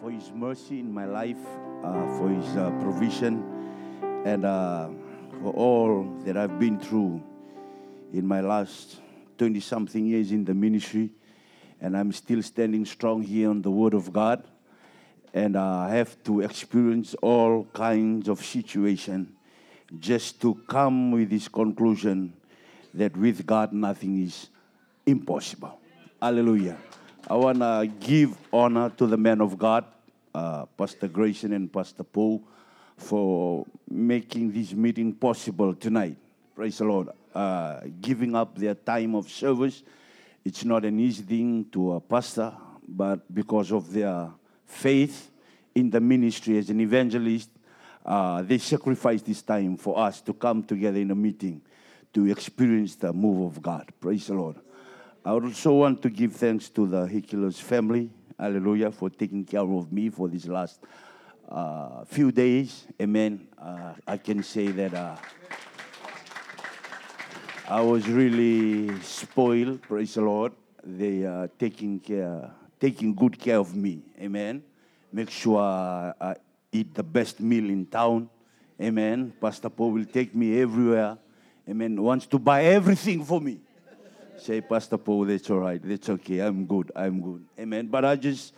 for His mercy in my life, uh, for His uh, provision, and uh, for all that I've been through in my last 20 something years in the ministry. And I'm still standing strong here on the Word of God. And uh, I have to experience all kinds of situation just to come with this conclusion that with God nothing is impossible. Hallelujah. I want to give honor to the man of God, uh, Pastor Grayson and Pastor Paul, for making this meeting possible tonight. Praise the Lord. Uh, giving up their time of service. It's not an easy thing to a pastor, but because of their faith in the ministry as an evangelist, uh, they sacrifice this time for us to come together in a meeting to experience the move of God. Praise the Lord. I also want to give thanks to the Hikilos family, hallelujah, for taking care of me for these last uh, few days. Amen. Uh, I can say that uh, I was really spoiled, praise the Lord. They are taking care, taking good care of me. Amen. Make sure I eat the best meal in town. Amen. Pastor Paul will take me everywhere. Amen. Wants to buy everything for me. Say, Pastor Paul, that's all right. That's okay. I'm good. I'm good. Amen. But I just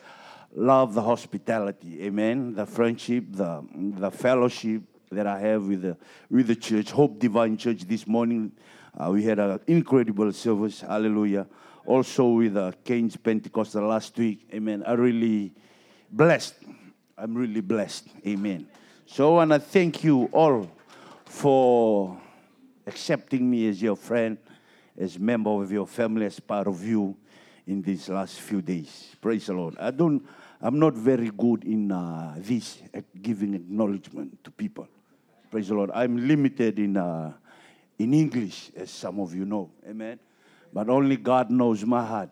love the hospitality. Amen. The friendship, the, the fellowship that I have with the, with the church. Hope Divine Church this morning. Uh, we had an incredible service. Hallelujah. Also with uh, Cairns Pentecostal last week. Amen. I really blessed. I'm really blessed. Amen. So I want to thank you all for accepting me as your friend, as member of your family, as part of you in these last few days. Praise the Lord. I don't. I'm not very good in uh, this at giving acknowledgement to people. Praise the Lord. I'm limited in uh, in English, as some of you know. Amen. But only God knows my heart.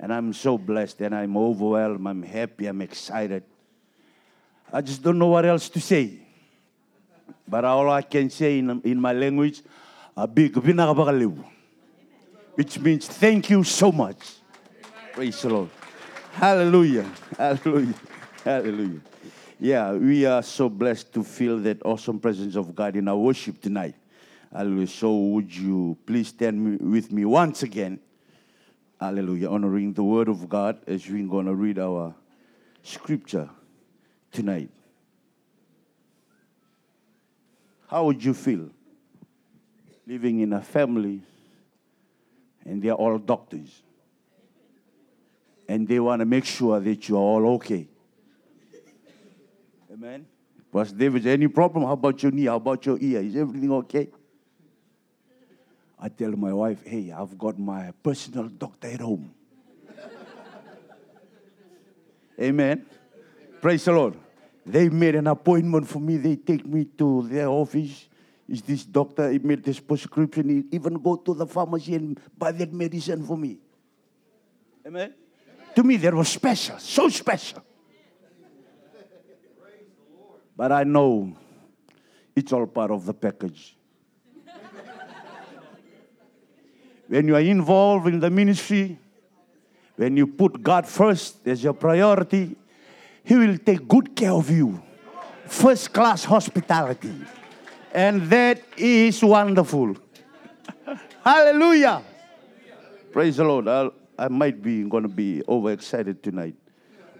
And I'm so blessed and I'm overwhelmed. I'm happy. I'm excited. I just don't know what else to say. But all I can say in, in my language, big which means thank you so much. Praise the Lord. Hallelujah. Hallelujah. Hallelujah. Yeah, we are so blessed to feel that awesome presence of God in our worship tonight. Hallelujah. So, would you please stand with me once again? Hallelujah. Honoring the word of God as we're going to read our scripture tonight. How would you feel living in a family and they're all doctors? And they want to make sure that you're all okay. Amen. Pastor David, any problem? How about your knee? How about your ear? Is everything okay? I tell my wife, hey, I've got my personal doctor at home. Amen. Praise the Lord. They made an appointment for me. They take me to their office. Is this doctor? He made this prescription. He even go to the pharmacy and buy that medicine for me. Amen. To me, that was special, so special. But I know it's all part of the package. when you are involved in the ministry, when you put God first as your priority, He will take good care of you. First class hospitality. And that is wonderful. Hallelujah. Praise the Lord. I'll, I might be going to be overexcited tonight.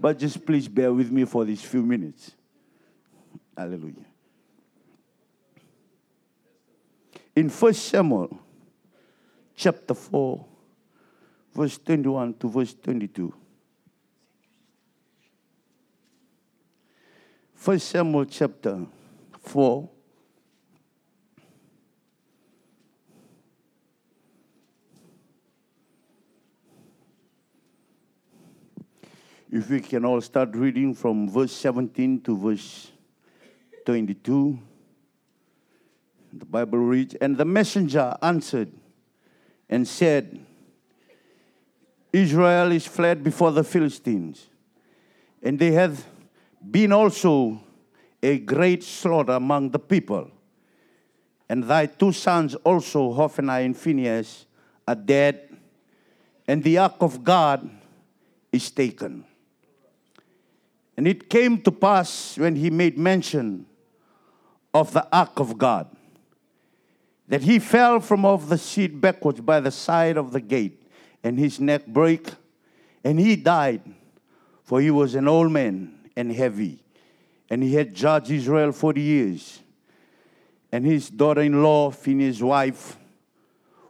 But just please bear with me for these few minutes. Hallelujah. In 1 Samuel chapter 4, verse 21 to verse 22. 1 Samuel chapter 4. If we can all start reading from verse 17 to verse 22, the Bible reads And the messenger answered and said, Israel is fled before the Philistines, and they have been also a great slaughter among the people. And thy two sons also, Hophni and Phinehas, are dead, and the ark of God is taken. And it came to pass when he made mention of the ark of God that he fell from off the seat backwards by the side of the gate, and his neck broke, and he died, for he was an old man and heavy, and he had judged Israel forty years. And his daughter in law, Phinehas' wife,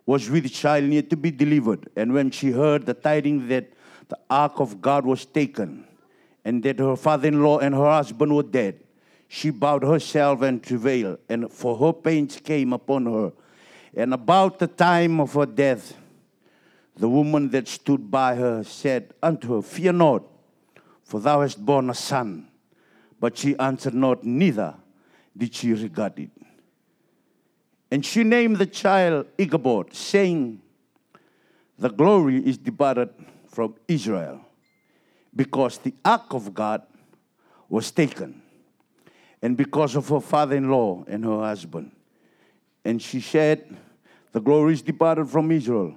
was with child near to be delivered. And when she heard the tidings that the ark of God was taken, and that her father in law and her husband were dead, she bowed herself and travailed, and for her pains came upon her. And about the time of her death, the woman that stood by her said unto her, Fear not, for thou hast borne a son. But she answered not, neither did she regard it. And she named the child Ichabod, saying, The glory is departed from Israel, because the ark of God was taken and because of her father in law and her husband. And she said, The glory is departed from Israel,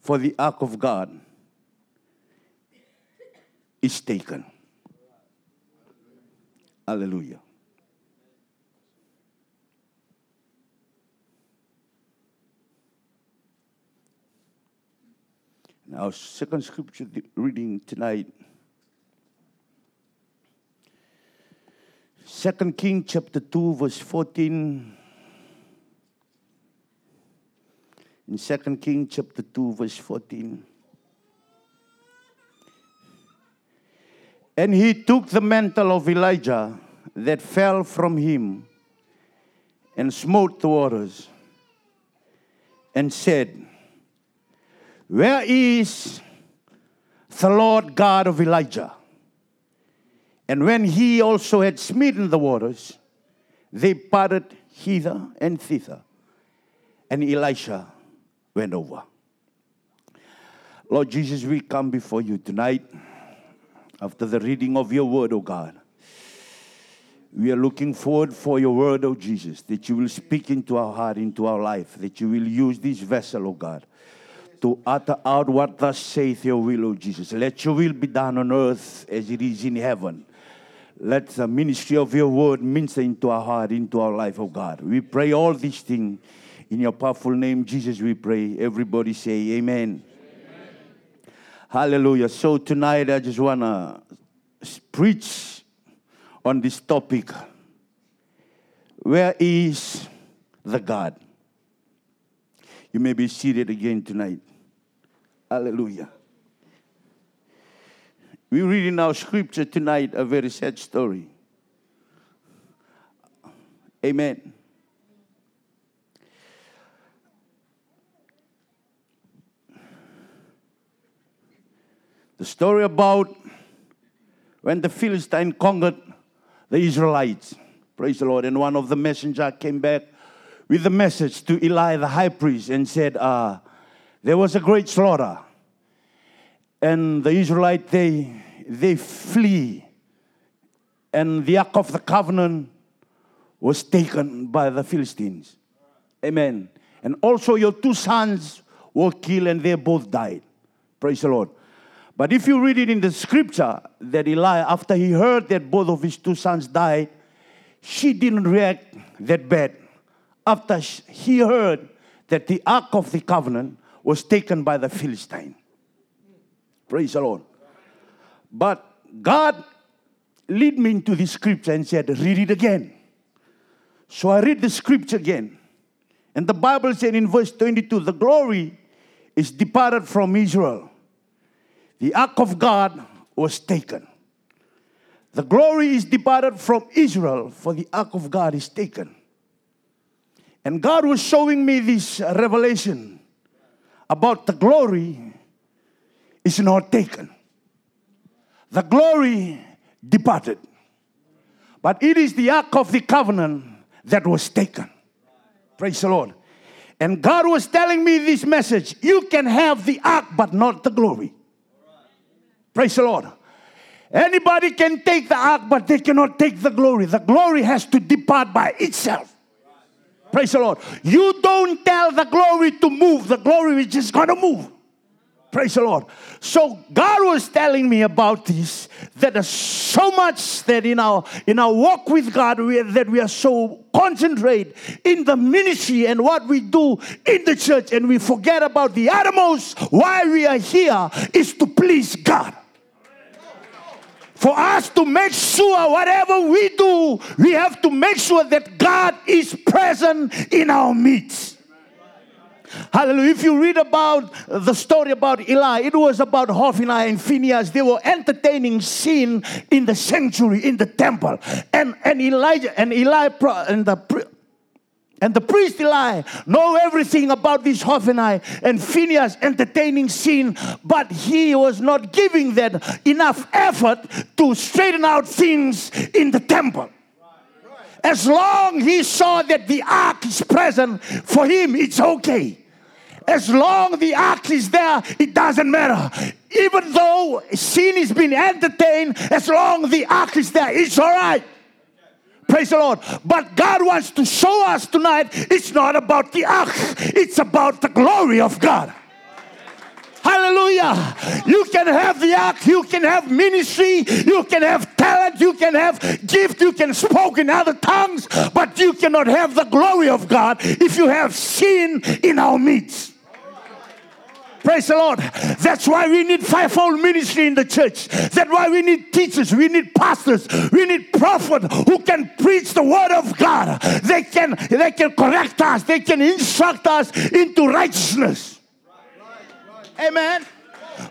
for the ark of God is taken. Hallelujah. Now, second scripture reading tonight. Second King chapter 2 verse 14 in Second King chapter 2 verse 14 And he took the mantle of Elijah that fell from him and smote the waters and said Where is the Lord God of Elijah? And when he also had smitten the waters, they parted hither and thither. And Elisha went over. Lord Jesus, we come before you tonight after the reading of your word, O oh God. We are looking forward for your word, O oh Jesus, that you will speak into our heart, into our life, that you will use this vessel, O oh God, to utter out what thus saith your will, O Jesus. Let your will be done on earth as it is in heaven. Let the ministry of your word minister into our heart, into our life, oh God. We pray all these things in your powerful name, Jesus, we pray. Everybody say amen. amen. Hallelujah. So tonight I just want to preach on this topic. Where is the God? You may be seated again tonight. Hallelujah. We read in our scripture tonight a very sad story. Amen. The story about when the Philistine conquered the Israelites. Praise the Lord. And one of the messengers came back with a message to Eli the high priest and said, uh, There was a great slaughter and the Israelite they they flee, and the ark of the covenant was taken by the Philistines. Amen. And also your two sons were killed, and they both died. Praise the Lord. But if you read it in the scripture, that Eli, after he heard that both of his two sons died, she didn't react that bad. After he heard that the ark of the covenant was taken by the Philistine. Praise the Lord. But God led me into the scripture and said, read it again. So I read the scripture again. And the Bible said in verse 22, the glory is departed from Israel. The ark of God was taken. The glory is departed from Israel, for the ark of God is taken. And God was showing me this revelation about the glory is not taken. The glory departed. But it is the ark of the covenant that was taken. Praise the Lord. And God was telling me this message you can have the ark, but not the glory. Praise the Lord. Anybody can take the ark, but they cannot take the glory. The glory has to depart by itself. Praise the Lord. You don't tell the glory to move, the glory is just going to move. Praise the Lord. So God was telling me about this that there's so much that in our in our walk with God we, that we are so concentrate in the ministry and what we do in the church and we forget about the uttermost why we are here is to please God. For us to make sure whatever we do, we have to make sure that God is present in our midst. Hallelujah. If you read about the story about Eli, it was about Hophni and Phinehas. They were entertaining sin in the sanctuary, in the temple. And, and Elijah and Eli and the and the priest Eli know everything about this Hophni and Phinehas entertaining sin, but he was not giving them enough effort to straighten out things in the temple. As long he saw that the ark is present, for him it's okay. As long the ark is there, it doesn't matter. Even though sin is being entertained, as long the ark is there, it's all right. Praise the Lord. But God wants to show us tonight it's not about the ark, it's about the glory of God. Hallelujah. You can have the ark, you can have ministry, you can have talent, you can have gift, you can speak in other tongues, but you cannot have the glory of God if you have sin in our midst. Praise the Lord. That's why we need fivefold ministry in the church. That's why we need teachers, we need pastors, we need prophets who can preach the word of God. They can they can correct us, they can instruct us into righteousness. Amen.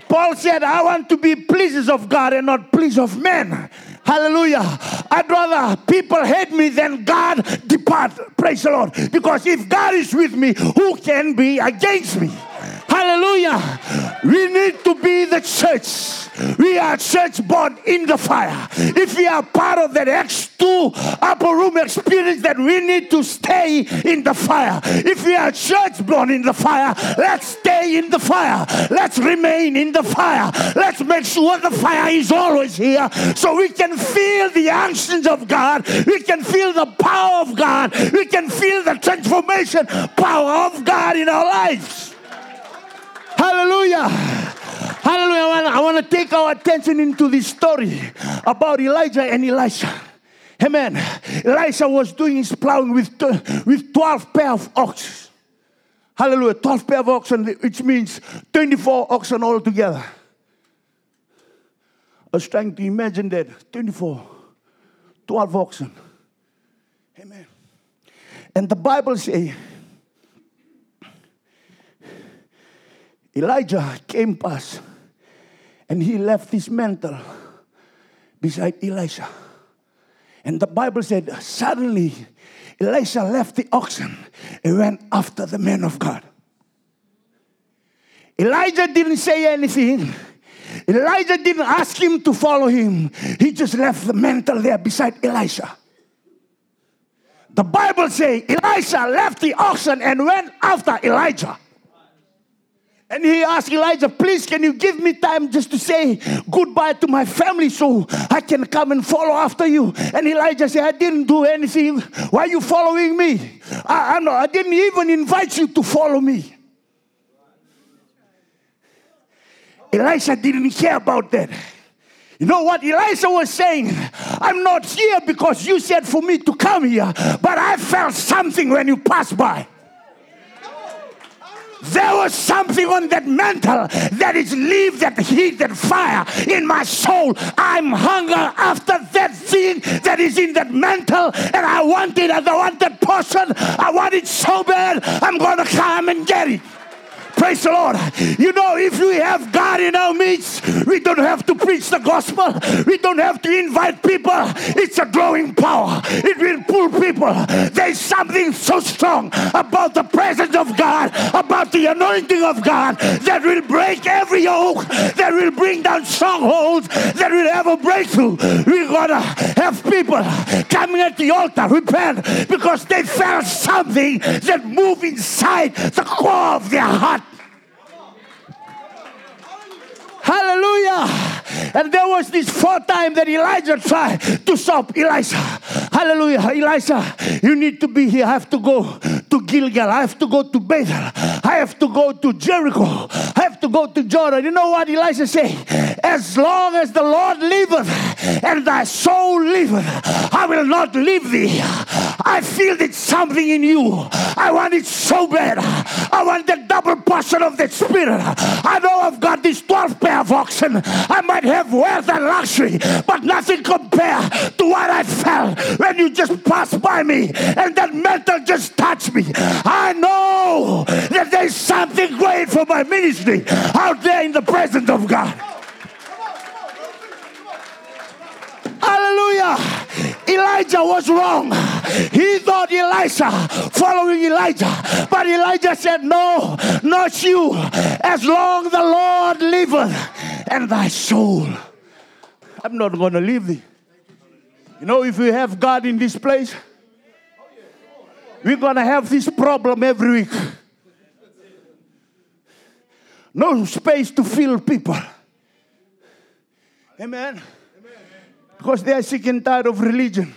Paul said, I want to be pleasers of God and not pleasers of men. Hallelujah. I'd rather people hate me than God depart. Praise the Lord. Because if God is with me, who can be against me? Hallelujah. We need to be the church. We are church born in the fire. If we are part of that Acts 2 upper room experience, that we need to stay in the fire. If we are church born in the fire, let's stay in the fire. Let's remain in the fire. Let's make sure the fire is always here so we can feel the actions of God. We can feel the power of God. We can feel the transformation power of God in our lives. Hallelujah. Hallelujah. I want, to take our attention into this story about Elijah and Elisha. Amen. Elisha was doing his plowing with, with 12 pair of oxen. Hallelujah. 12 pair of oxen, which means 24 oxen all together. I was trying to imagine that 24, 12 oxen. Amen. And the Bible says Elijah came past and he left his mantle beside Elisha. And the Bible said, suddenly Elisha left the oxen and went after the man of God. Elijah didn't say anything. Elijah didn't ask him to follow him. He just left the mantle there beside Elisha. The Bible says Elisha left the oxen and went after Elijah. And he asked Elijah, please, can you give me time just to say goodbye to my family so I can come and follow after you? And Elijah said, I didn't do anything. Why are you following me? I, I, I didn't even invite you to follow me. Elisha didn't care about that. You know what Elisha was saying? I'm not here because you said for me to come here, but I felt something when you passed by. There was something on that mantle that is leave that heat, that fire in my soul. I'm hunger after that thing that is in that mantle, and I want it as I want that person. I want it so bad, I'm gonna come and get it. Praise the Lord. You know, if we have God in our midst, we don't have to preach the gospel. We don't have to invite people. It's a drawing power. It will pull people. There's something so strong about the presence of God, about the anointing of God that will break every yoke, that will bring down strongholds, that will have a breakthrough. We're gonna have people coming at the altar, repent, because they felt something that moved inside the core of their heart. Hallelujah. And there was this fourth time that Elijah tried to stop Elisha. Hallelujah. Elisha, you need to be here. I have to go to Gilgal. I have to go to Bethel. I have to go to Jericho. I to go to Jordan. You know what Elijah said? As long as the Lord liveth and thy soul liveth, I will not leave thee. I feel that something in you. I want it so bad. I want the double portion of that spirit. I know I've got these 12 pair of oxen. I might have wealth and luxury, but nothing compared to what I felt when you just passed by me and that mental just touched me. I know that there's something great for my ministry out there in the presence of God. Hallelujah. Elijah was wrong. He thought Elisha following Elijah. But Elijah said, No, not you. As long the Lord liveth and thy soul. I'm not going to leave thee. You know, if we have God in this place, we're going to have this problem every week. No space to fill people. Amen. Because they are sick and tired of religion.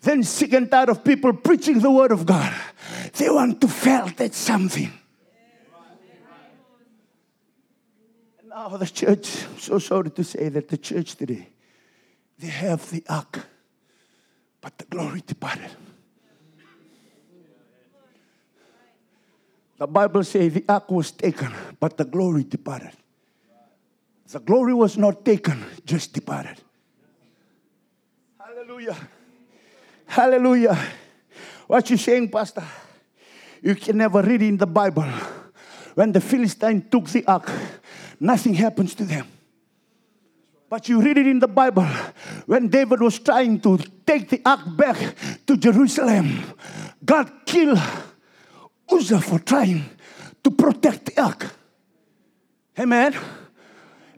Then sick and tired of people preaching the word of God. They want to felt that something. And now the church, I'm so sorry to say that the church today, they have the ark, but the glory departed. The Bible says the ark was taken, but the glory departed. The glory was not taken, just departed. Hallelujah. Hallelujah. What you saying, Pastor? You can never read in the Bible. When the Philistine took the ark, nothing happens to them. But you read it in the Bible when David was trying to take the ark back to Jerusalem, God killed Uzzah for trying to protect the ark. Amen.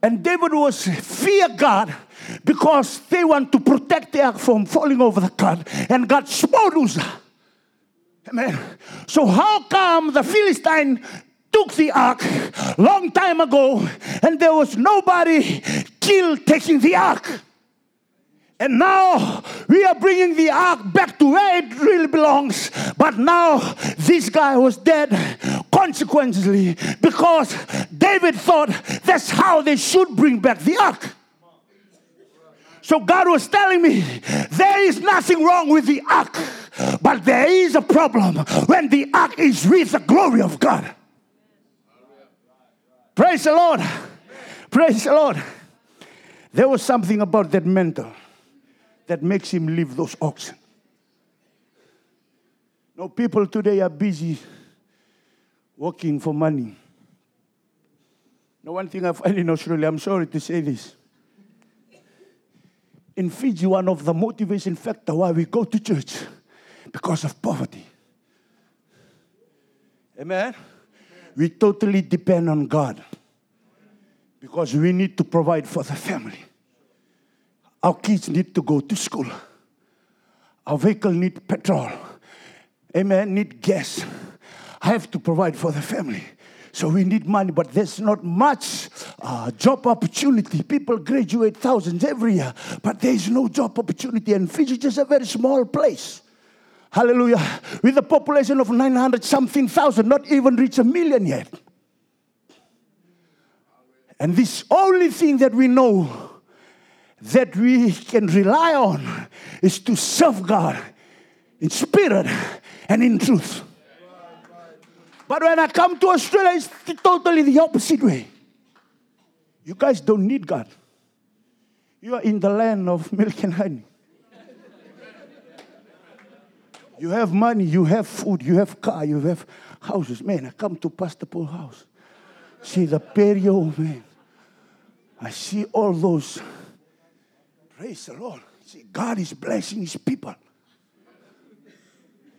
And David was fear God because they want to protect the ark from falling over the flood. And God smote Uzzah. Amen. So how come the Philistine took the ark long time ago and there was nobody killed taking the ark? And now we are bringing the ark back to where it really belongs. But now this guy was dead consequently because David thought that's how they should bring back the ark. So God was telling me there is nothing wrong with the ark, but there is a problem when the ark is with the glory of God. Praise the Lord. Praise the Lord. There was something about that mentor that makes him leave those oxen. No, people today are busy working for money. Now, one thing I find in Australia, I'm sorry to say this. In Fiji, one of the motivation factor why we go to church because of poverty. Amen. We totally depend on God because we need to provide for the family. Our kids need to go to school. Our vehicle need petrol. Amen. Need gas. I have to provide for the family. So we need money, but there's not much uh, job opportunity. People graduate thousands every year, but there is no job opportunity. And Fiji is just a very small place. Hallelujah. With a population of 900 something thousand, not even reach a million yet. And this only thing that we know that we can rely on is to serve God in spirit and in truth. But when I come to Australia, it's totally the opposite way. You guys don't need God. You are in the land of milk and honey. You have money, you have food, you have car, you have houses. Man, I come to Pastor Paul's house. See the patio, man. I see all those Praise the Lord. See, God is blessing his people.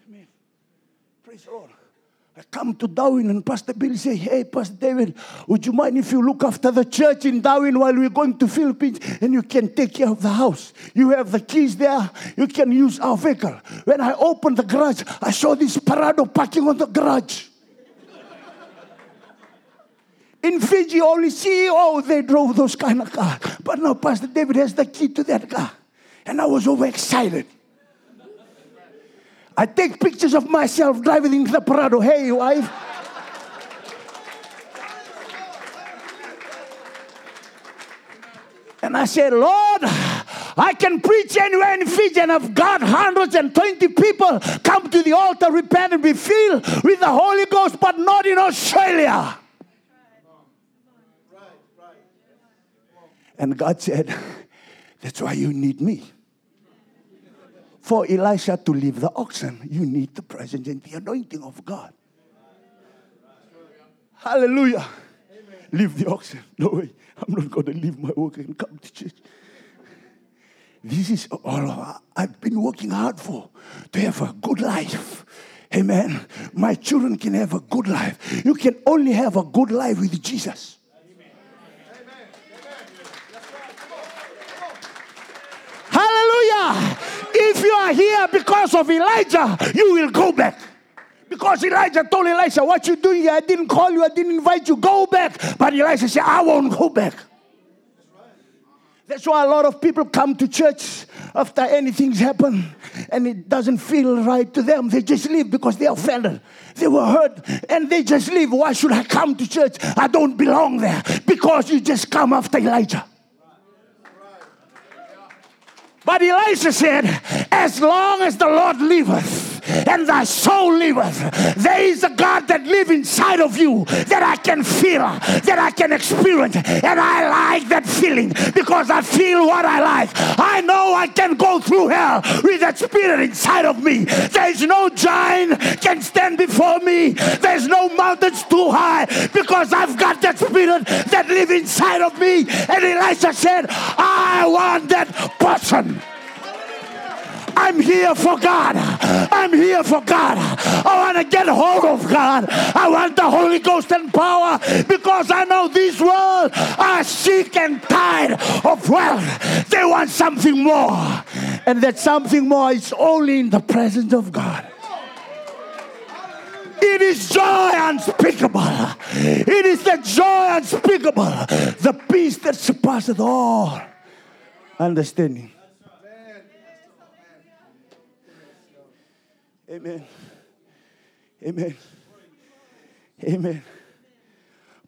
Amen. Praise the Lord. I come to Darwin and Pastor Bill say, Hey, Pastor David, would you mind if you look after the church in Darwin while we're going to Philippines and you can take care of the house? You have the keys there, you can use our vehicle. When I opened the garage, I saw this Prado parking on the garage. In Fiji, only CEO, they drove those kind of cars. But now Pastor David has the key to that car. And I was overexcited. I take pictures of myself driving in the Prado. Hey, wife. And I said, Lord, I can preach anywhere in Fiji, and I've got twenty people come to the altar, repent, and be filled with the Holy Ghost, but not in Australia. And God said, That's why you need me. For Elisha to leave the oxen, you need the presence and the anointing of God. Hallelujah. Leave the oxen. No way. I'm not going to leave my work and come to church. This is all I've been working hard for to have a good life. Amen. My children can have a good life. You can only have a good life with Jesus. If you are here because of Elijah, you will go back. Because Elijah told Elisha, What you doing here? I didn't call you, I didn't invite you, go back. But Elisha said, I won't go back. That's why a lot of people come to church after anything's happened and it doesn't feel right to them. They just leave because they are offended. They were hurt and they just leave. Why should I come to church? I don't belong there because you just come after Elijah. But Elisha said, As long as the Lord liveth, and thy soul liveth. There is a God that lives inside of you that I can feel, that I can experience. And I like that feeling because I feel what I like. I know I can go through hell with that spirit inside of me. There is no giant can stand before me. There's no mountains too high because I've got that spirit that lives inside of me. And Elisha said, I want that person. I'm here for God. I'm here for God. I want to get hold of God. I want the Holy Ghost and power because I know this world are sick and tired of wealth. They want something more. And that something more is only in the presence of God. It is joy unspeakable. It is the joy unspeakable, the peace that surpasses all understanding. Amen. Amen. Amen.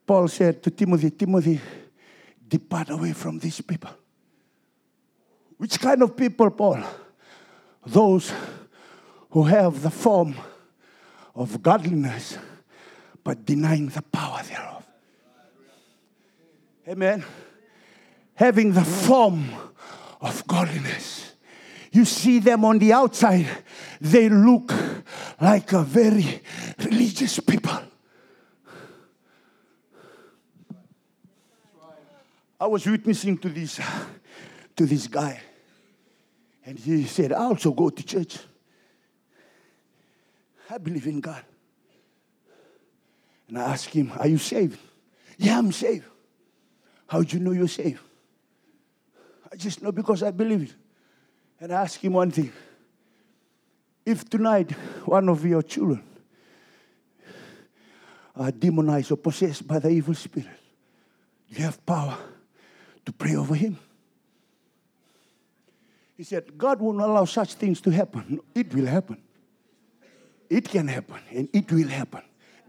Paul said to Timothy, Timothy, depart away from these people. Which kind of people, Paul? Those who have the form of godliness but denying the power thereof. Amen. Having the form of godliness. You see them on the outside, they look like a very religious people. I was witnessing to this, to this guy, and he said, I also go to church. I believe in God. And I asked him, Are you saved? Yeah, I'm saved. How do you know you're saved? I just know because I believe it. And I asked him one thing if tonight one of your children are demonized or possessed by the evil spirit, you have power to pray over him. He said, God won't allow such things to happen. It will happen. It can happen and it will happen.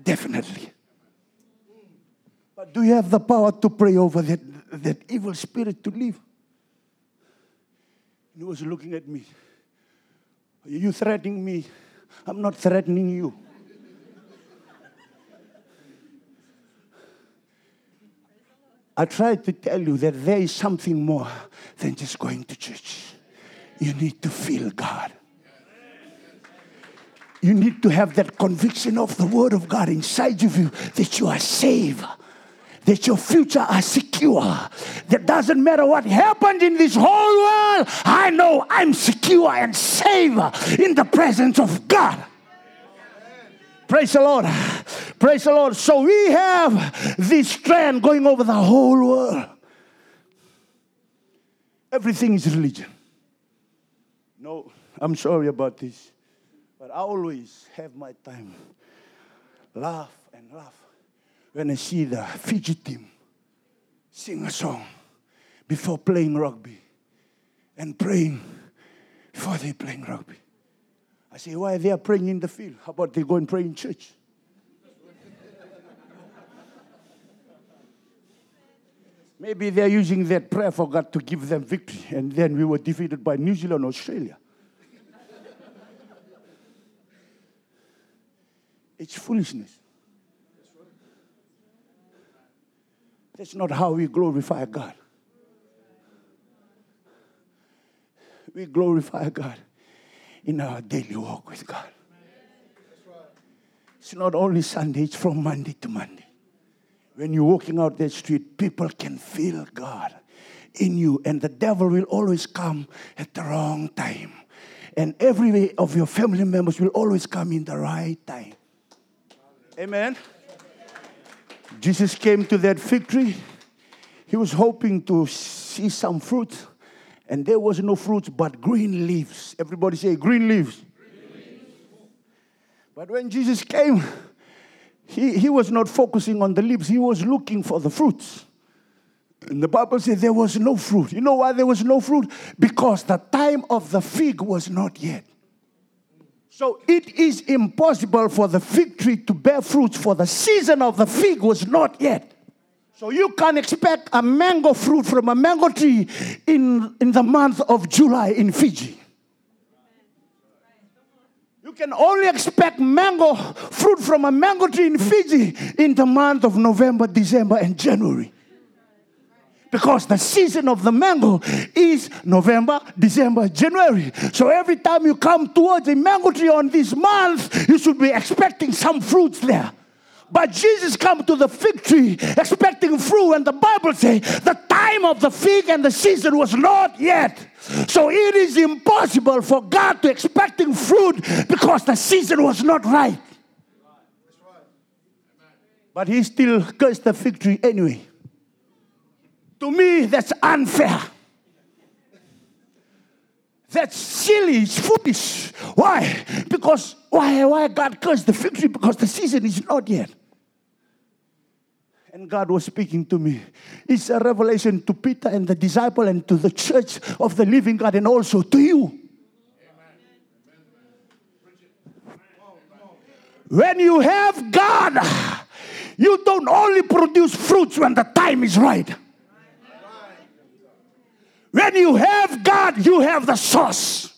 Definitely. But do you have the power to pray over that, that evil spirit to leave? He was looking at me. Are you threatening me? I'm not threatening you. I tried to tell you that there is something more than just going to church. You need to feel God. You need to have that conviction of the Word of God inside of you that you are saved that your future are secure. That doesn't matter what happened in this whole world, I know I'm secure and safe in the presence of God. Praise the Lord. Praise the Lord. So we have this trend going over the whole world. Everything is religion. No, I'm sorry about this, but I always have my time. Laugh and laugh when I see the Fiji team sing a song before playing rugby and praying before they playing rugby. I say, why they are praying in the field? How about they go and pray in church? Maybe they're using that prayer for God to give them victory, and then we were defeated by New Zealand, Australia. It's foolishness. That's not how we glorify God. We glorify God in our daily walk with God. It's not only Sunday, it's from Monday to Monday. When you're walking out that street, people can feel God in you, and the devil will always come at the wrong time. And every of your family members will always come in the right time. Amen. Jesus came to that fig tree. He was hoping to see some fruit, and there was no fruit but green leaves. Everybody say, green leaves. But when Jesus came, he, he was not focusing on the leaves, he was looking for the fruits. And the Bible says there was no fruit. You know why there was no fruit? Because the time of the fig was not yet. So it is impossible for the fig tree to bear fruits, for the season of the fig was not yet. So you can expect a mango fruit from a mango tree in, in the month of July in Fiji. You can only expect mango fruit from a mango tree in Fiji in the month of November, December, and January. Because the season of the mango is November, December, January. So every time you come towards a mango tree on this month, you should be expecting some fruits there. But Jesus come to the fig tree expecting fruit, and the Bible say the time of the fig and the season was not yet. So it is impossible for God to expecting fruit because the season was not right. But he still cursed the fig tree anyway. To me, that's unfair. That's silly, it's foolish. Why? Because why, why God cursed the fig tree? Because the season is not yet. And God was speaking to me. It's a revelation to Peter and the disciple and to the church of the living God and also to you. When you have God, you don't only produce fruits when the time is right. When you have God, you have the source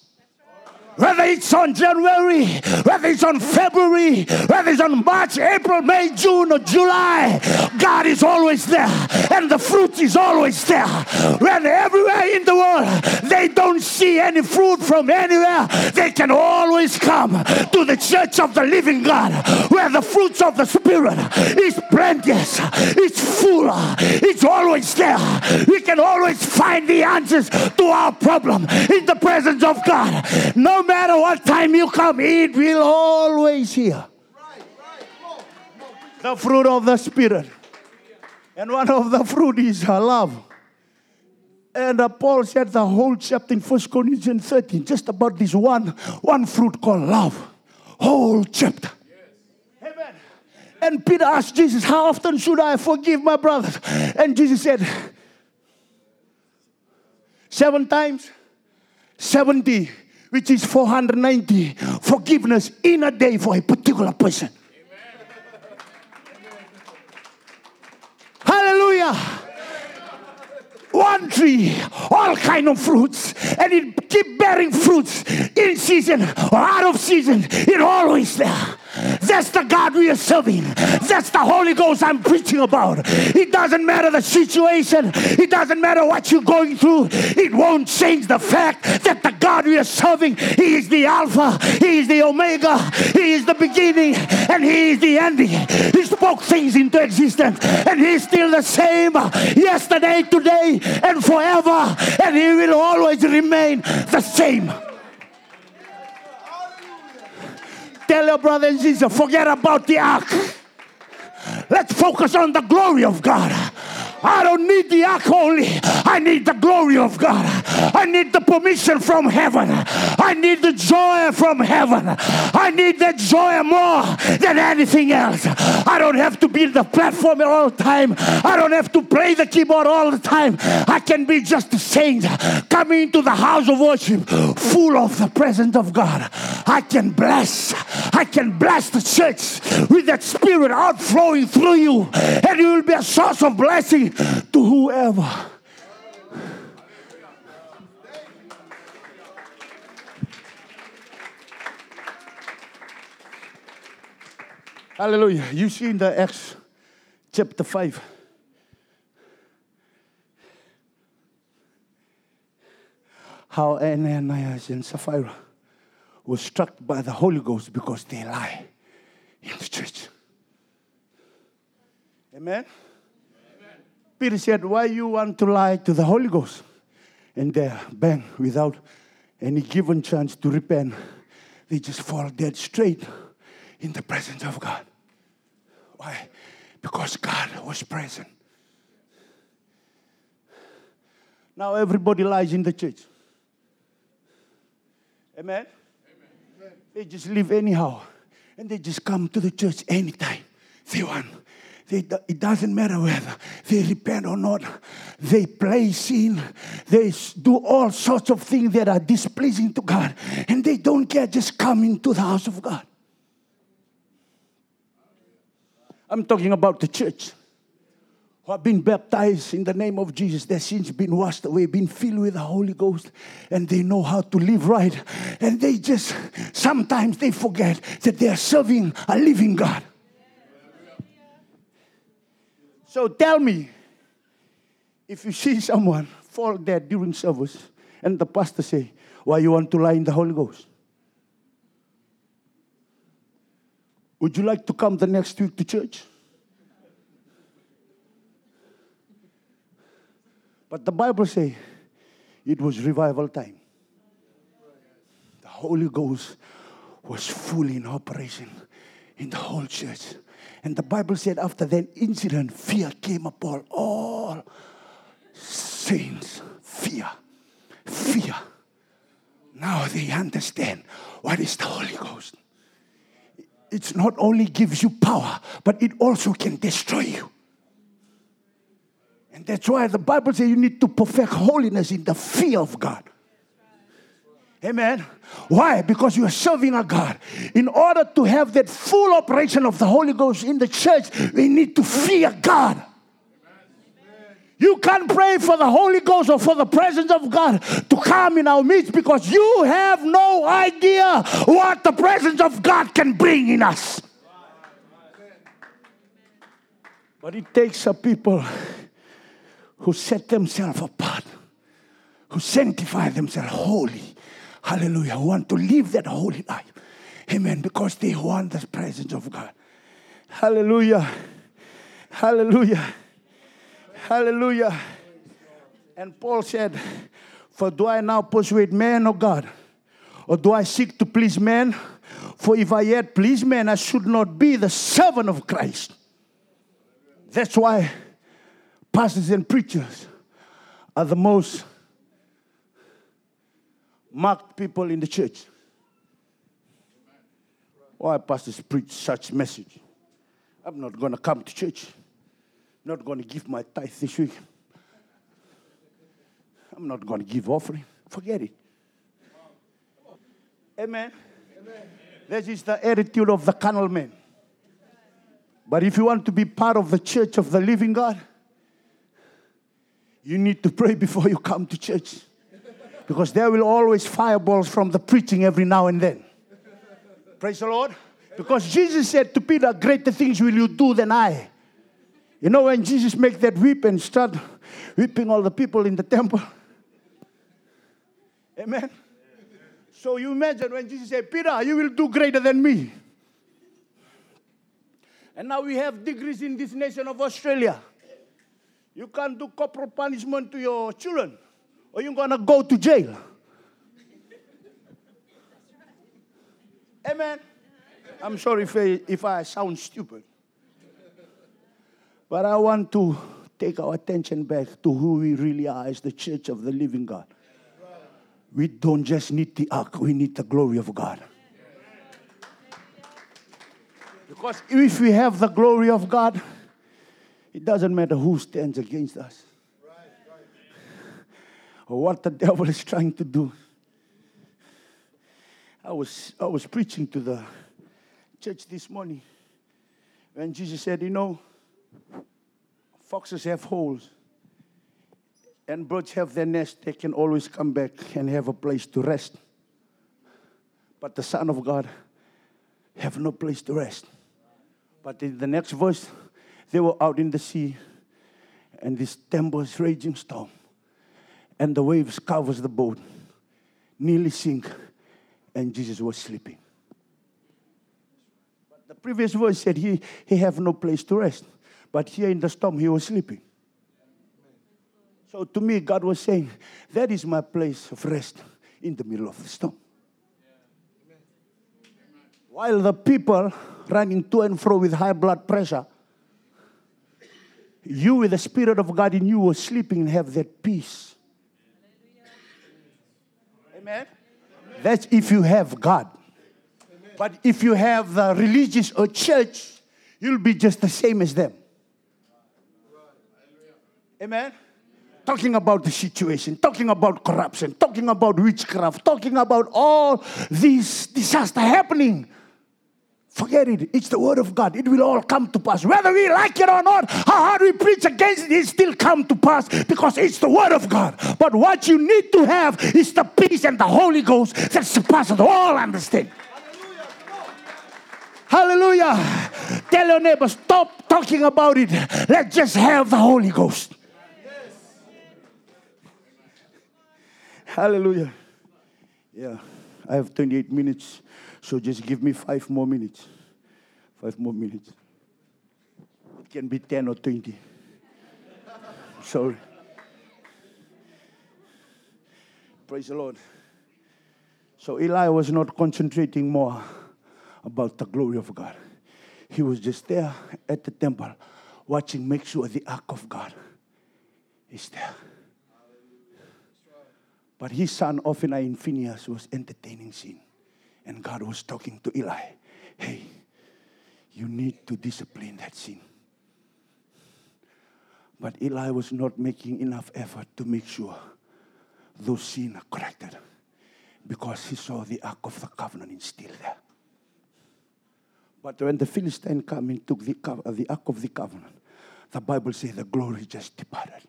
whether it's on January, whether it's on February, whether it's on March, April, May, June, or July, God is always there, and the fruit is always there. When everywhere in the world they don't see any fruit from anywhere, they can always come to the church of the living God, where the fruits of the Spirit is plenteous, it's full, it's always there. We can always find the answers to our problem in the presence of God. No matter what time you come, it will always hear. The fruit of the Spirit. And one of the fruit is love. And uh, Paul said the whole chapter in 1 Corinthians 13, just about this one, one fruit called love. Whole chapter. Amen. And Peter asked Jesus, How often should I forgive my brothers? And Jesus said, Seven times, 70 which is 490 forgiveness in a day for a particular person. Hallelujah. One tree, all kind of fruits, and it keep bearing fruits in season or out of season. It always there. That's the God we are serving. That's the Holy Ghost I'm preaching about. It doesn't matter the situation, it doesn't matter what you're going through. It won't change the fact that the God we are serving, He is the Alpha, He is the Omega, He is the beginning, and He is the ending. He spoke things into existence, and He's still the same yesterday, today, and forever, and He will always remain the same. Tell your brother and sister, forget about the ark. Let's focus on the glory of God. I don't need the ark only. I need the glory of God. I need the permission from heaven. I need the joy from heaven. I need that joy more than anything else. I don't have to be the platform all the time. I don't have to play the keyboard all the time. I can be just a saint coming into the house of worship full of the presence of God. I can bless. I can bless the church with that spirit outflowing through you. And you will be a source of blessing to whoever. Hallelujah. You see in the Acts chapter 5. How Ananias and Sapphira were struck by the Holy Ghost because they lie in the church. Amen? Amen. Peter said, Why you want to lie to the Holy Ghost? And there, bang, without any given chance to repent, they just fall dead straight in the presence of God. Why? Because God was present. Now everybody lies in the church. Amen? Amen? They just live anyhow. And they just come to the church anytime they want. They, it doesn't matter whether they repent or not. They play sin. They do all sorts of things that are displeasing to God. And they don't care just come into the house of God. I'm talking about the church who have been baptized in the name of Jesus, their sins been washed away, been filled with the Holy Ghost, and they know how to live right. And they just sometimes they forget that they are serving a living God. So tell me, if you see someone fall dead during service, and the pastor say, "Why you want to lie in the Holy Ghost?" Would you like to come the next week to church? But the Bible say it was revival time. The Holy Ghost was fully in operation in the whole church. And the Bible said after that incident, fear came upon all saints. Fear. Fear. Now they understand what is the Holy Ghost it not only gives you power, but it also can destroy you. And that's why the Bible says you need to perfect holiness in the fear of God. Amen. Why? Because you are serving a God. In order to have that full operation of the Holy Ghost in the church, we need to fear God. You can't pray for the Holy Ghost or for the presence of God to come in our midst because you have no idea what the presence of God can bring in us. But it takes a people who set themselves apart, who sanctify themselves holy. Hallelujah. Who want to live that holy life. Amen. Because they want the presence of God. Hallelujah. Hallelujah. Hallelujah. And Paul said, For do I now persuade man or God? Or do I seek to please man? For if I yet please man, I should not be the servant of Christ. That's why pastors and preachers are the most marked people in the church. Why pastors preach such message? I'm not going to come to church not going to give my tithe this week. I'm not going to give offering. Forget it. Amen. Amen. That is the attitude of the carnal man. But if you want to be part of the church of the living God, you need to pray before you come to church. Because there will always fireballs from the preaching every now and then. Praise the Lord. Because Jesus said to Peter, Greater things will you do than I. You know when Jesus make that whip and start whipping all the people in the temple? Amen. So you imagine when Jesus said, Peter, you will do greater than me. And now we have degrees in this nation of Australia. You can't do corporal punishment to your children, or you're gonna go to jail. Amen. I'm sorry if I, if I sound stupid. But I want to take our attention back to who we really are as the church of the living God. We don't just need the ark, we need the glory of God. Because if we have the glory of God, it doesn't matter who stands against us or what the devil is trying to do. I was, I was preaching to the church this morning when Jesus said, You know, foxes have holes and birds have their nest, they can always come back and have a place to rest. But the Son of God have no place to rest. But in the next verse, they were out in the sea, and this tempest raging storm, and the waves covers the boat, nearly sink, and Jesus was sleeping. But the previous verse said he, he have no place to rest. But here in the storm, he was sleeping. So to me, God was saying, that is my place of rest in the middle of the storm. While the people running to and fro with high blood pressure, you with the Spirit of God in you were sleeping and have that peace. Amen. That's if you have God. But if you have the religious or church, you'll be just the same as them. Amen. Talking about the situation, talking about corruption, talking about witchcraft, talking about all these disaster happening. Forget it. It's the word of God. It will all come to pass. Whether we like it or not, how hard we preach against it, it still come to pass because it's the word of God. But what you need to have is the peace and the Holy Ghost that surpasses all understanding. Hallelujah. Hallelujah. Tell your neighbor, stop talking about it. Let's just have the Holy Ghost. Hallelujah. Yeah, I have 28 minutes. So just give me five more minutes. Five more minutes. It can be 10 or 20. Sorry. Praise the Lord. So Eli was not concentrating more about the glory of God. He was just there at the temple watching, make sure the ark of God is there. But his son, Hophni and Phinehas, was entertaining sin. And God was talking to Eli hey, you need to discipline that sin. But Eli was not making enough effort to make sure those sins are corrected because he saw the Ark of the Covenant still there. But when the Philistine came and took the, uh, the Ark of the Covenant, the Bible says the glory just departed.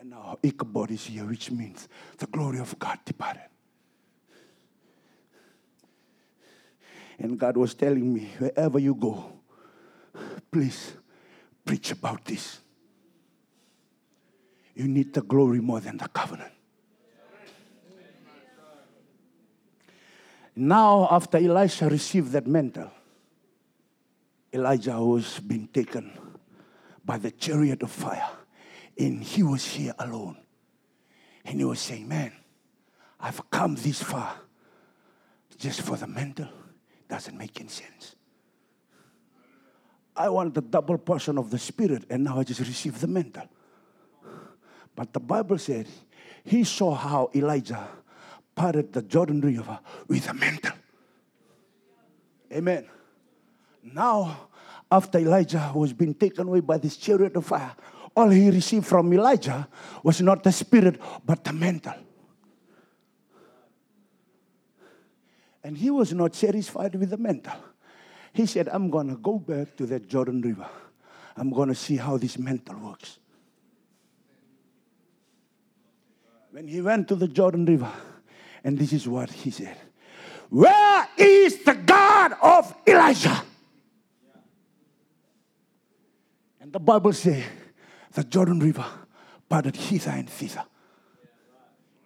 And now Ichabod is here, which means the glory of God departed. And God was telling me, wherever you go, please preach about this. You need the glory more than the covenant. Now, after Elisha received that mantle, Elijah was being taken by the chariot of fire, and he was here alone. And he was saying, Man, I've come this far just for the mantle doesn't make any sense. I want the double portion of the Spirit, and now I just receive the mental. But the Bible said he saw how Elijah parted the Jordan River with a mantle. Amen. Now, after Elijah was being taken away by this chariot of fire, all he received from Elijah was not the spirit, but the mental. And he was not satisfied with the mental. He said, I'm going to go back to that Jordan River. I'm going to see how this mental works. When he went to the Jordan River, and this is what he said Where is the God of Elijah? And the Bible says the Jordan River parted hither and thither.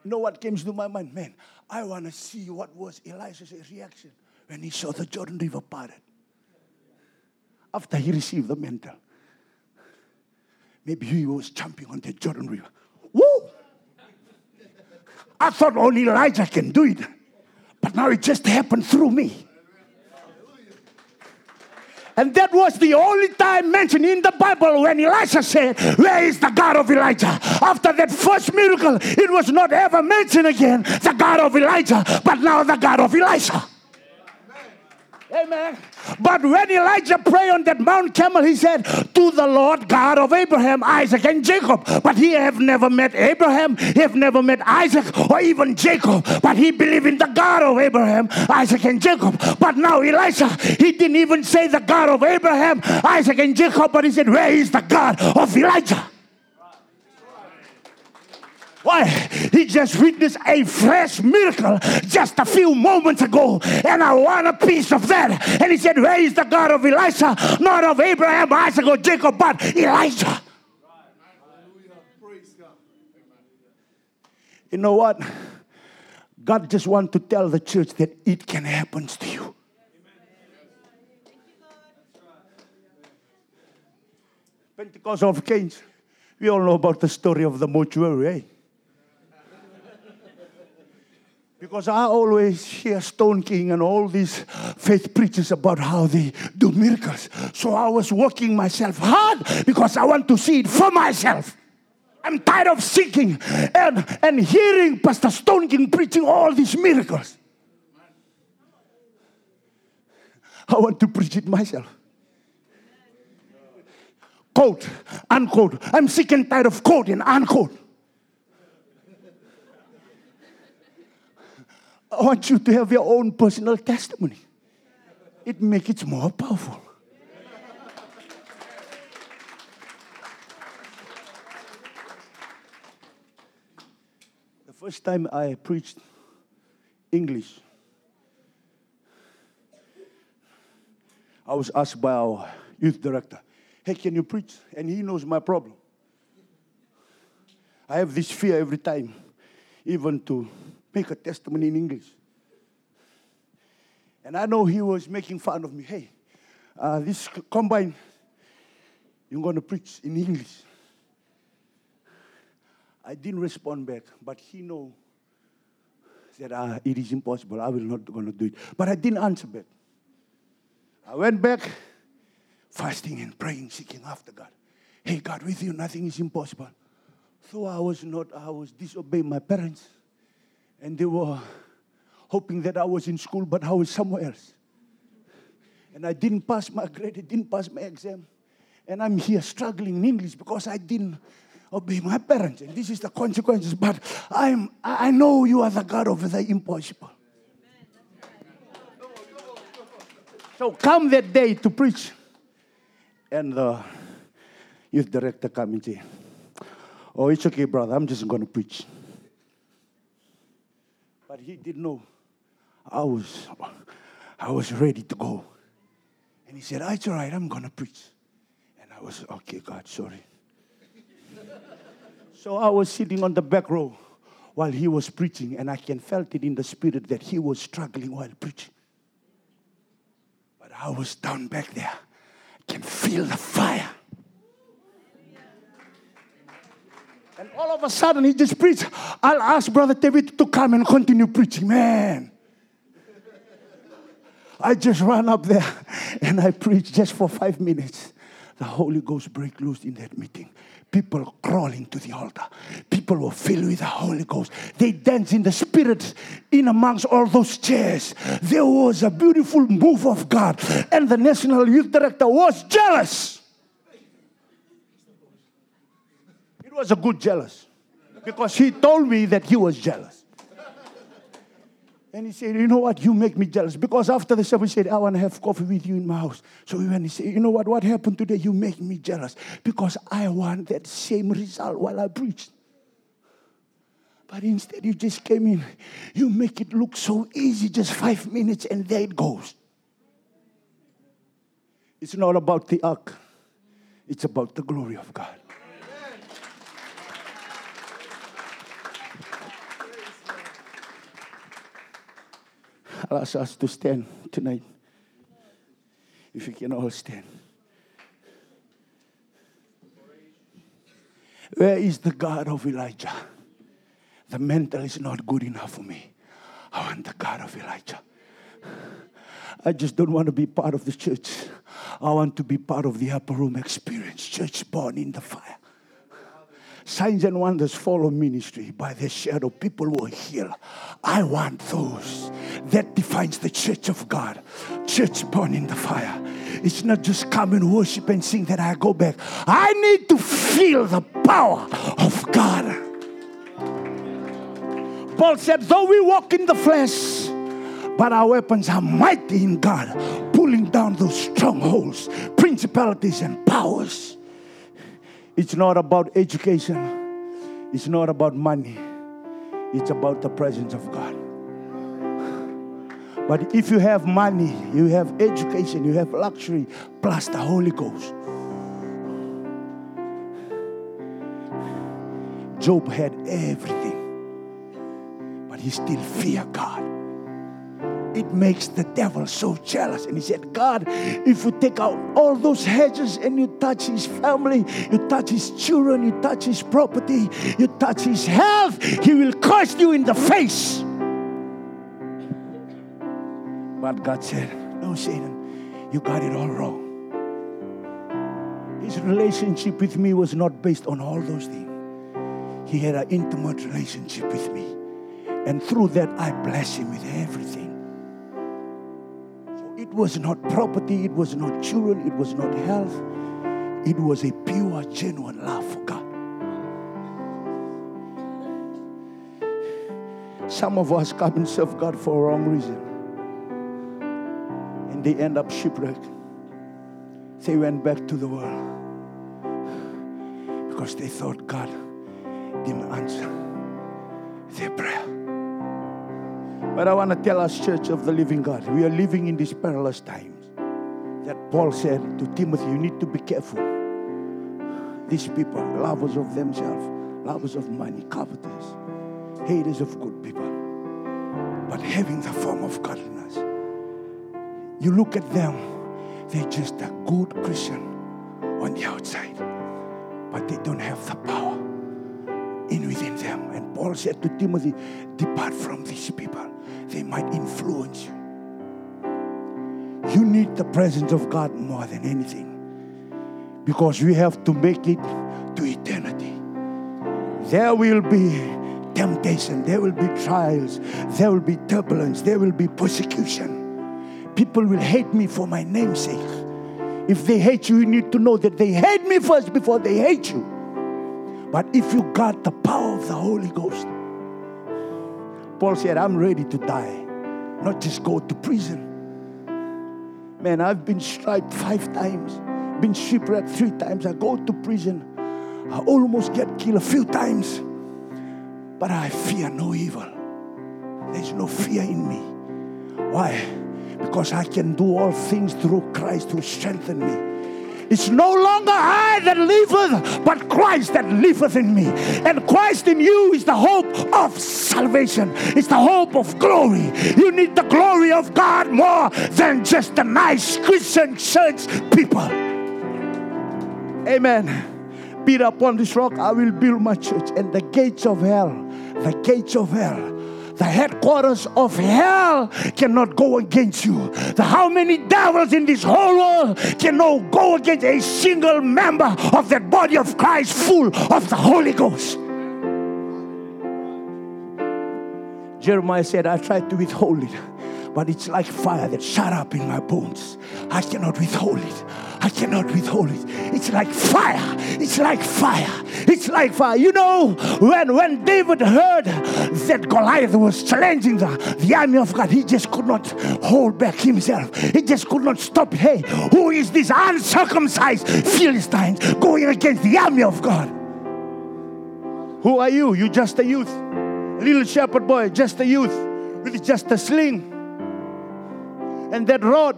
You know what came to my mind? Man, I want to see what was Elisha's reaction when he saw the Jordan River parted. After he received the mantle. Maybe he was jumping on the Jordan River. Woo! I thought only Elijah can do it. But now it just happened through me. And that was the only time mentioned in the Bible when Elisha said, Where is the God of Elijah? After that first miracle, it was not ever mentioned again, the God of Elijah, but now the God of Elisha. Amen. But when Elijah prayed on that Mount Carmel, he said, To the Lord God of Abraham, Isaac, and Jacob. But he have never met Abraham, he have never met Isaac or even Jacob. But he believed in the God of Abraham, Isaac, and Jacob. But now Elijah, he didn't even say the God of Abraham, Isaac, and Jacob, but he said, Where is the God of Elijah? Why? He just witnessed a fresh miracle just a few moments ago, and I want a piece of that. And he said, Where is the God of Elisha? Not of Abraham, Isaac, or Jacob, but Elijah. You know what? God just wants to tell the church that it can happen to you. Pentecost of Kings. We all know about the story of the mortuary, eh? Because I always hear Stone King and all these faith preachers about how they do miracles. So I was working myself hard because I want to see it for myself. I'm tired of seeking and, and hearing Pastor Stone King preaching all these miracles. I want to preach it myself. Quote, unquote. I'm sick and tired of quote and unquote. I want you to have your own personal testimony. It makes it more powerful. The first time I preached English, I was asked by our youth director, Hey, can you preach? And he knows my problem. I have this fear every time, even to make a testimony in English. And I know he was making fun of me. Hey, uh, this combine, you're going to preach in English. I didn't respond back, but he know that uh, it is impossible. I will not going to do it. But I didn't answer back. I went back, fasting and praying, seeking after God. Hey, God, with you nothing is impossible. So I was not, I was disobeying my parents and they were hoping that I was in school, but I was somewhere else. And I didn't pass my grade, I didn't pass my exam. And I'm here struggling in English because I didn't obey my parents. And this is the consequences. But I'm, I know you are the God of the impossible. So come that day to preach. And the youth director come and say, Oh, it's okay, brother. I'm just going to preach. But he didn't know I was, I was ready to go. And he said, oh, It's all right, I'm going to preach. And I was, Okay, God, sorry. so I was sitting on the back row while he was preaching, and I can felt it in the spirit that he was struggling while preaching. But I was down back there. I can feel the fire. And all of a sudden, he just preached. I'll ask Brother David to come and continue preaching. Man. I just ran up there and I preached just for five minutes. The Holy Ghost break loose in that meeting. People crawling to the altar. People were filled with the Holy Ghost. They danced in the Spirit in amongst all those chairs. There was a beautiful move of God. And the National Youth Director was jealous. Was a good jealous because he told me that he was jealous. And he said, You know what? You make me jealous. Because after the service, he said, I want to have coffee with you in my house. So went and said, You know what? What happened today? You make me jealous. Because I want that same result while I preached. But instead, you just came in. You make it look so easy, just five minutes, and there it goes. It's not about the ark, it's about the glory of God. I'll ask us to stand tonight. If you can all stand. Where is the God of Elijah? The mental is not good enough for me. I want the God of Elijah. I just don't want to be part of the church. I want to be part of the upper room experience, church born in the fire. Signs and wonders follow ministry. By the shadow, people will heal. I want those. That defines the church of God. Church born in the fire. It's not just come and worship and sing that I go back. I need to feel the power of God. Paul said, though we walk in the flesh, but our weapons are mighty in God, pulling down those strongholds, principalities, and powers. It's not about education, it's not about money, it's about the presence of God. But if you have money, you have education, you have luxury, plus the Holy Ghost. Job had everything, but he still feared God it makes the devil so jealous. And he said, God, if you take out all those hedges and you touch his family, you touch his children, you touch his property, you touch his health, he will curse you in the face. But God said, No, Satan, you got it all wrong. His relationship with me was not based on all those things. He had an intimate relationship with me. And through that, I bless him with everything. So It was not property, it was not children, it was not health. It was a pure, genuine love for God. Some of us come and serve God for a wrong reason. And they end up shipwrecked. They went back to the world because they thought God didn't answer their prayer. But I want to tell us, Church of the Living God, we are living in these perilous times. That Paul said to Timothy, you need to be careful. These people, lovers of themselves, lovers of money, covetous, haters of good people, but having the form of godliness. You look at them, they're just a good Christian on the outside, but they don't have the power in within them. And Paul said to Timothy, Depart from these people they might influence you. You need the presence of God more than anything because we have to make it to eternity. There will be temptation, there will be trials, there will be turbulence, there will be persecution. People will hate me for my namesake. If they hate you, you need to know that they hate me first before they hate you. But if you got the power of the Holy Ghost, Paul said, I'm ready to die, not just go to prison. Man, I've been striped five times, been shipwrecked three times. I go to prison. I almost get killed a few times. But I fear no evil. There's no fear in me. Why? Because I can do all things through Christ who strengthened me. It's no longer I that liveth, but Christ that liveth in me. And Christ in you is the hope of salvation, it's the hope of glory. You need the glory of God more than just the nice Christian church people. Amen. Build upon this rock, I will build my church, and the gates of hell, the gates of hell the headquarters of hell cannot go against you. The how many devils in this whole world cannot go against a single member of that body of Christ full of the Holy Ghost. Jeremiah said, I tried to withhold it but it's like fire that shut up in my bones. I cannot withhold it. I cannot withhold it. It's like fire. It's like fire. It's like fire. You know, when, when David heard that Goliath was challenging the, the army of God, he just could not hold back himself. He just could not stop. Hey, who is this uncircumcised Philistine going against the army of God? Who are you? You just a youth. A little shepherd boy, just a youth with just a sling and that rod.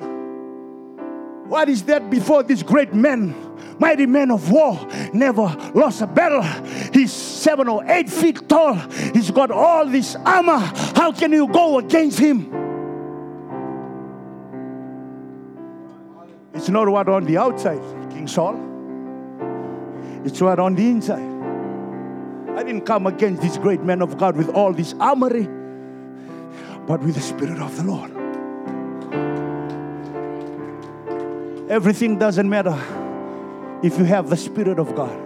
What is that before this great man, mighty man of war, never lost a battle? He's seven or eight feet tall. He's got all this armor. How can you go against him? It's not what on the outside, King Saul. It's what on the inside. I didn't come against this great man of God with all this armory, but with the Spirit of the Lord. Everything doesn't matter if you have the Spirit of God.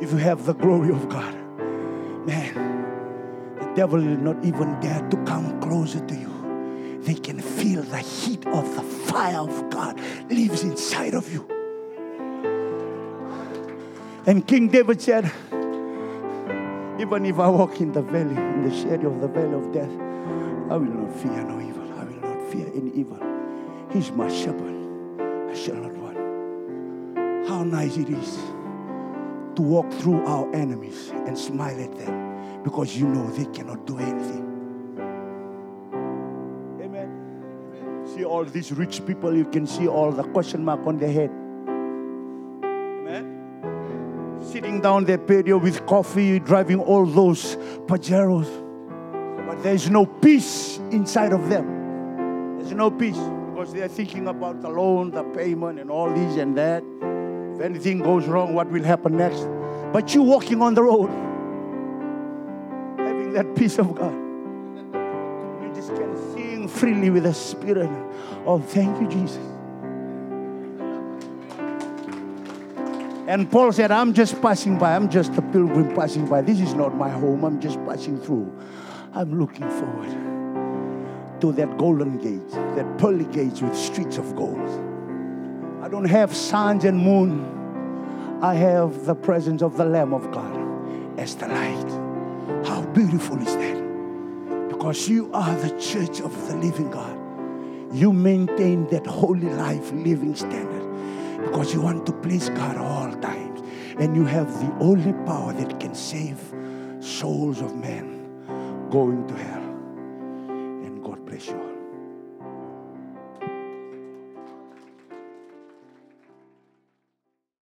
if you have the glory of God, man, the devil will not even dare to come closer to you. They can feel the heat of the fire of God lives inside of you. And King David said, Even if I walk in the valley, in the shadow of the valley of death, I will not fear no evil. I will not fear any evil. He's my shepherd. I shall not want. How nice it is to walk through our enemies and smile at them because you know they cannot do anything. Amen. See all these rich people, you can see all the question mark on their head. Amen. Sitting down their patio with coffee, driving all those Pajeros. But there's no peace inside of them. There's no peace because they are thinking about the loan, payment, and all this and that. If anything goes wrong, what will happen next? But you walking on the road, having that peace of God. You just can sing freely with the Spirit. Oh, thank you, Jesus. And Paul said, I'm just passing by. I'm just a pilgrim passing by. This is not my home. I'm just passing through. I'm looking forward to that golden gate, that pearly gates with streets of gold. I don't have suns and moon. I have the presence of the Lamb of God as the light. How beautiful is that? Because you are the church of the living God. You maintain that holy life living standard because you want to please God all times. And you have the only power that can save souls of men going to hell.